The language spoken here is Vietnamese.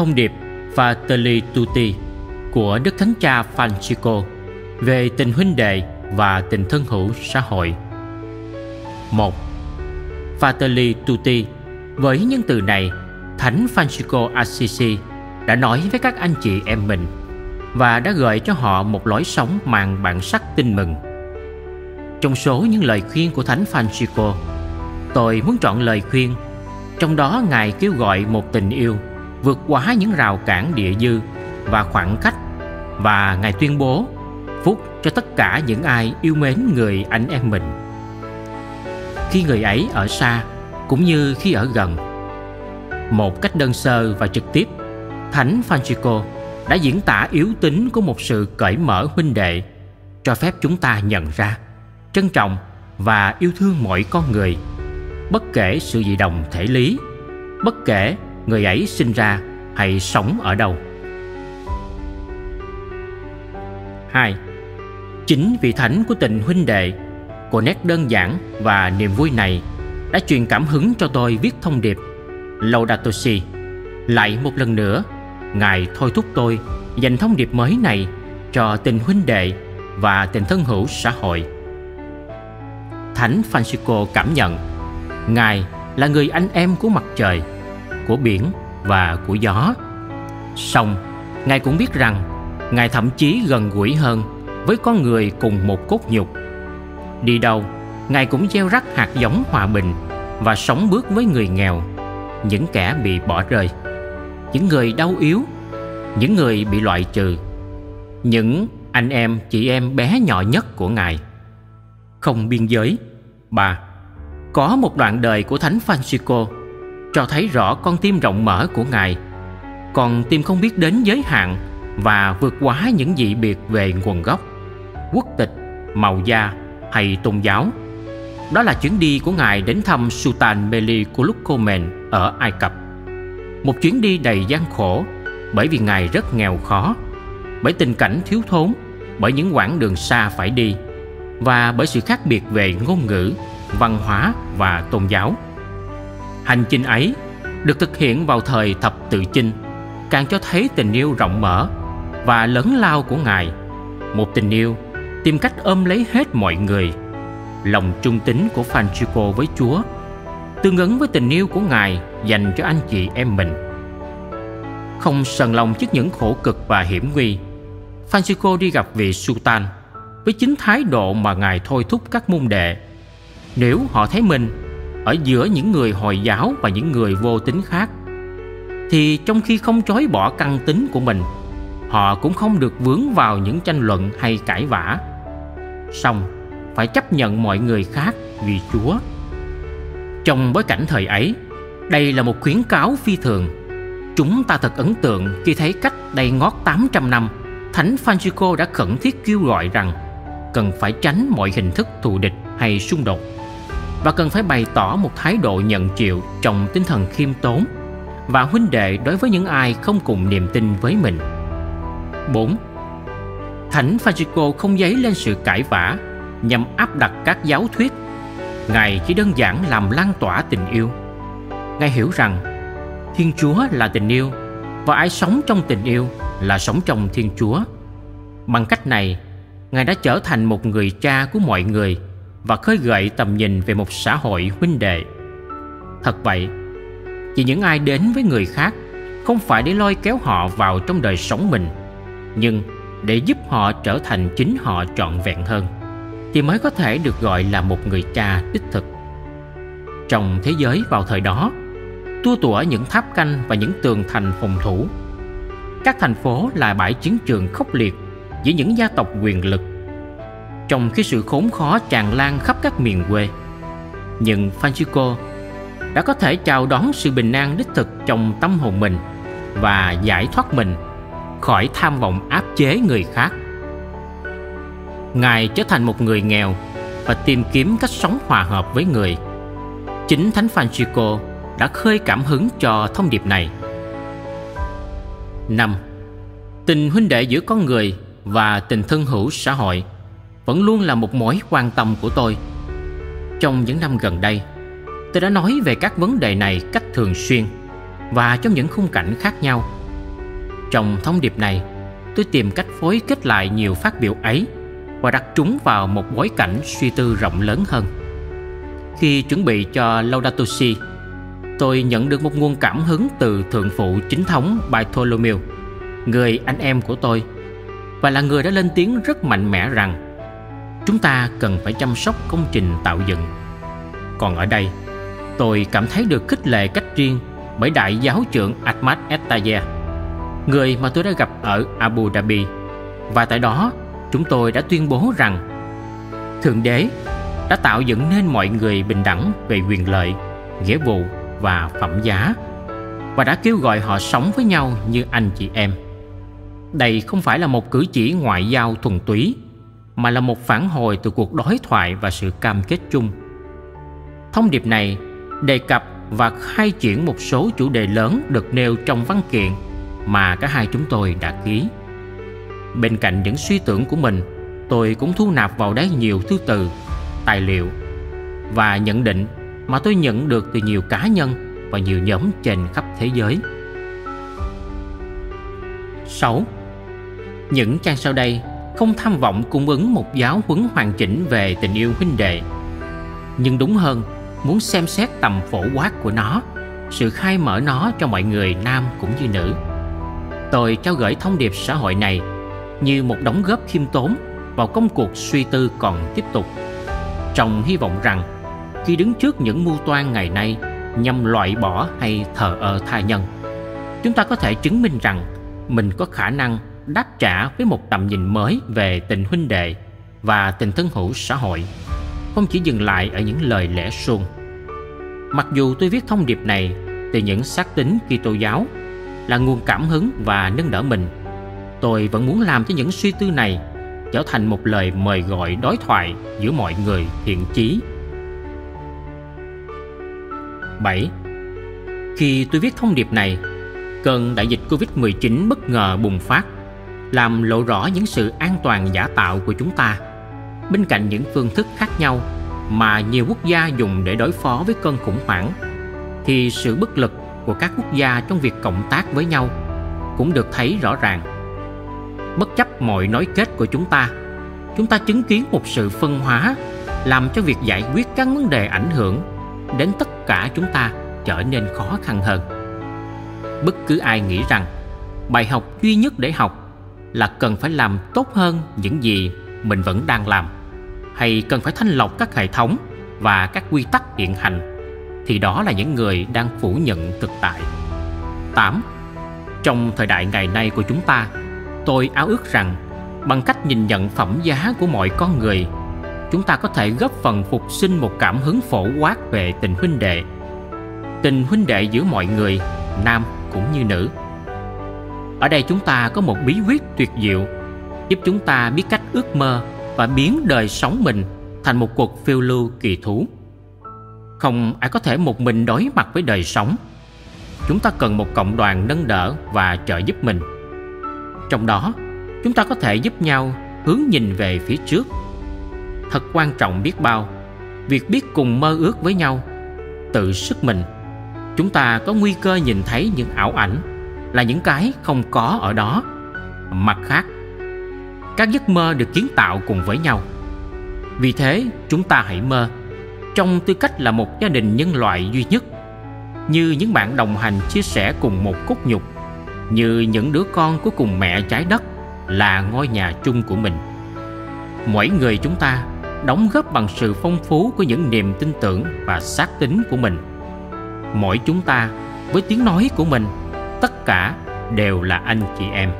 thông điệp Fratelli Tutti của Đức Thánh Cha Francisco về tình huynh đệ và tình thân hữu xã hội. 1. Fratelli Tutti với những từ này, Thánh Francisco Assisi đã nói với các anh chị em mình và đã gợi cho họ một lối sống mang bản sắc tin mừng. Trong số những lời khuyên của Thánh Francisco, tôi muốn chọn lời khuyên trong đó Ngài kêu gọi một tình yêu vượt quá những rào cản địa dư và khoảng cách và Ngài tuyên bố phúc cho tất cả những ai yêu mến người anh em mình. Khi người ấy ở xa cũng như khi ở gần. Một cách đơn sơ và trực tiếp, Thánh Francisco đã diễn tả yếu tính của một sự cởi mở huynh đệ, cho phép chúng ta nhận ra, trân trọng và yêu thương mọi con người, bất kể sự dị đồng thể lý, bất kể người ấy sinh ra hay sống ở đâu. 2. Chính vị thánh của tình huynh đệ, của nét đơn giản và niềm vui này đã truyền cảm hứng cho tôi viết thông điệp Laudato Si. Lại một lần nữa, Ngài thôi thúc tôi dành thông điệp mới này cho tình huynh đệ và tình thân hữu xã hội. Thánh Francisco cảm nhận Ngài là người anh em của mặt trời, của biển và của gió. Song, Ngài cũng biết rằng Ngài thậm chí gần gũi hơn với con người cùng một cốt nhục. Đi đâu, Ngài cũng gieo rắc hạt giống hòa bình và sống bước với người nghèo, những kẻ bị bỏ rơi, những người đau yếu, những người bị loại trừ, những anh em chị em bé nhỏ nhất của Ngài. Không biên giới. ba Có một đoạn đời của Thánh Francisco cho thấy rõ con tim rộng mở của Ngài, còn tim không biết đến giới hạn và vượt quá những dị biệt về nguồn gốc, quốc tịch, màu da hay tôn giáo đó là chuyến đi của Ngài đến thăm Sultan Meli Kulukomen ở Ai Cập. Một chuyến đi đầy gian khổ bởi vì Ngài rất nghèo khó, bởi tình cảnh thiếu thốn, bởi những quãng đường xa phải đi và bởi sự khác biệt về ngôn ngữ, văn hóa và tôn giáo. Hành trình ấy được thực hiện vào thời thập tự chinh càng cho thấy tình yêu rộng mở và lớn lao của Ngài, một tình yêu tìm cách ôm lấy hết mọi người lòng trung tín của Francisco với Chúa tương ứng với tình yêu của Ngài dành cho anh chị em mình. Không sần lòng trước những khổ cực và hiểm nguy, Francisco đi gặp vị Sultan với chính thái độ mà Ngài thôi thúc các môn đệ. Nếu họ thấy mình ở giữa những người Hồi giáo và những người vô tính khác, thì trong khi không chối bỏ căn tính của mình, họ cũng không được vướng vào những tranh luận hay cãi vã. song phải chấp nhận mọi người khác vì Chúa. Trong bối cảnh thời ấy, đây là một khuyến cáo phi thường. Chúng ta thật ấn tượng khi thấy cách đây ngót 800 năm, Thánh Francisco đã khẩn thiết kêu gọi rằng cần phải tránh mọi hình thức thù địch hay xung đột và cần phải bày tỏ một thái độ nhận chịu trong tinh thần khiêm tốn và huynh đệ đối với những ai không cùng niềm tin với mình. 4. Thánh Francisco không giấy lên sự cãi vã nhằm áp đặt các giáo thuyết ngài chỉ đơn giản làm lan tỏa tình yêu ngài hiểu rằng thiên chúa là tình yêu và ai sống trong tình yêu là sống trong thiên chúa bằng cách này, ngài đã trở thành một người cha của mọi người và khơi gợi tầm nhìn về một xã hội huynh đệ thật vậy chỉ những ai đến với người khác không phải để lôi kéo họ vào trong đời sống mình nhưng để giúp họ trở thành chính họ trọn vẹn hơn thì mới có thể được gọi là một người cha đích thực. Trong thế giới vào thời đó, tua tủa những tháp canh và những tường thành phòng thủ. Các thành phố là bãi chiến trường khốc liệt giữa những gia tộc quyền lực. Trong khi sự khốn khó tràn lan khắp các miền quê, nhưng Francisco đã có thể chào đón sự bình an đích thực trong tâm hồn mình và giải thoát mình khỏi tham vọng áp chế người khác Ngài trở thành một người nghèo và tìm kiếm cách sống hòa hợp với người. Chính Thánh Francisco đã khơi cảm hứng cho thông điệp này. 5. Tình huynh đệ giữa con người và tình thân hữu xã hội vẫn luôn là một mối quan tâm của tôi. Trong những năm gần đây, tôi đã nói về các vấn đề này cách thường xuyên và trong những khung cảnh khác nhau Trong thông điệp này, tôi tìm cách phối kết lại nhiều phát biểu ấy và đặt chúng vào một bối cảnh suy tư rộng lớn hơn. Khi chuẩn bị cho Laudato Si, tôi nhận được một nguồn cảm hứng từ thượng phụ chính thống Bartholomew, người anh em của tôi, và là người đã lên tiếng rất mạnh mẽ rằng chúng ta cần phải chăm sóc công trình tạo dựng. Còn ở đây, tôi cảm thấy được khích lệ cách riêng bởi đại giáo trưởng Ahmad Etaye, người mà tôi đã gặp ở Abu Dhabi. Và tại đó, chúng tôi đã tuyên bố rằng Thượng Đế đã tạo dựng nên mọi người bình đẳng về quyền lợi, nghĩa vụ và phẩm giá và đã kêu gọi họ sống với nhau như anh chị em. Đây không phải là một cử chỉ ngoại giao thuần túy mà là một phản hồi từ cuộc đối thoại và sự cam kết chung. Thông điệp này đề cập và khai triển một số chủ đề lớn được nêu trong văn kiện mà cả hai chúng tôi đã ký. Bên cạnh những suy tưởng của mình, tôi cũng thu nạp vào đấy nhiều thứ từ, tài liệu và nhận định mà tôi nhận được từ nhiều cá nhân và nhiều nhóm trên khắp thế giới. 6. Những trang sau đây không tham vọng cung ứng một giáo huấn hoàn chỉnh về tình yêu huynh đệ, nhưng đúng hơn muốn xem xét tầm phổ quát của nó, sự khai mở nó cho mọi người nam cũng như nữ. Tôi trao gửi thông điệp xã hội này như một đóng góp khiêm tốn vào công cuộc suy tư còn tiếp tục. Trong hy vọng rằng khi đứng trước những mưu toan ngày nay nhằm loại bỏ hay thờ ơ tha nhân, chúng ta có thể chứng minh rằng mình có khả năng đáp trả với một tầm nhìn mới về tình huynh đệ và tình thân hữu xã hội, không chỉ dừng lại ở những lời lẽ suông. Mặc dù tôi viết thông điệp này từ những xác tính Kitô giáo là nguồn cảm hứng và nâng đỡ mình, tôi vẫn muốn làm cho những suy tư này trở thành một lời mời gọi đối thoại giữa mọi người thiện chí. 7. Khi tôi viết thông điệp này, cơn đại dịch Covid-19 bất ngờ bùng phát làm lộ rõ những sự an toàn giả tạo của chúng ta. Bên cạnh những phương thức khác nhau mà nhiều quốc gia dùng để đối phó với cơn khủng hoảng, thì sự bất lực của các quốc gia trong việc cộng tác với nhau cũng được thấy rõ ràng. Bất chấp mọi nói kết của chúng ta chúng ta chứng kiến một sự phân hóa làm cho việc giải quyết các vấn đề ảnh hưởng đến tất cả chúng ta trở nên khó khăn hơn. Bất cứ ai nghĩ rằng bài học duy nhất để học là cần phải làm tốt hơn những gì mình vẫn đang làm hay cần phải thanh lọc các hệ thống và các quy tắc hiện hành thì đó là những người đang phủ nhận thực tại 8. Trong thời đại ngày nay của chúng ta, tôi áo ước rằng bằng cách nhìn nhận phẩm giá của mọi con người, chúng ta có thể góp phần phục sinh một cảm hứng phổ quát về tình huynh đệ. Tình huynh đệ giữa mọi người, nam cũng như nữ. Ở đây chúng ta có một bí quyết tuyệt diệu giúp chúng ta biết cách ước mơ và biến đời sống mình thành một cuộc phiêu lưu kỳ thú. Không ai có thể một mình đối mặt với đời sống. Chúng ta cần một cộng đoàn nâng đỡ và trợ giúp mình. Trong đó, chúng ta có thể giúp nhau hướng nhìn về phía trước. Thật quan trọng biết bao, việc biết cùng mơ ước với nhau, tự sức mình. Chúng ta có nguy cơ nhìn thấy những ảo ảnh là những cái không có ở đó. Mặt khác, các giấc mơ được kiến tạo cùng với nhau. Vì thế, chúng ta hãy mơ trong tư cách là một gia đình nhân loại duy nhất như những bạn đồng hành chia sẻ cùng một cốt nhục như những đứa con của cùng mẹ trái đất là ngôi nhà chung của mình mỗi người chúng ta đóng góp bằng sự phong phú của những niềm tin tưởng và xác tín của mình mỗi chúng ta với tiếng nói của mình tất cả đều là anh chị em.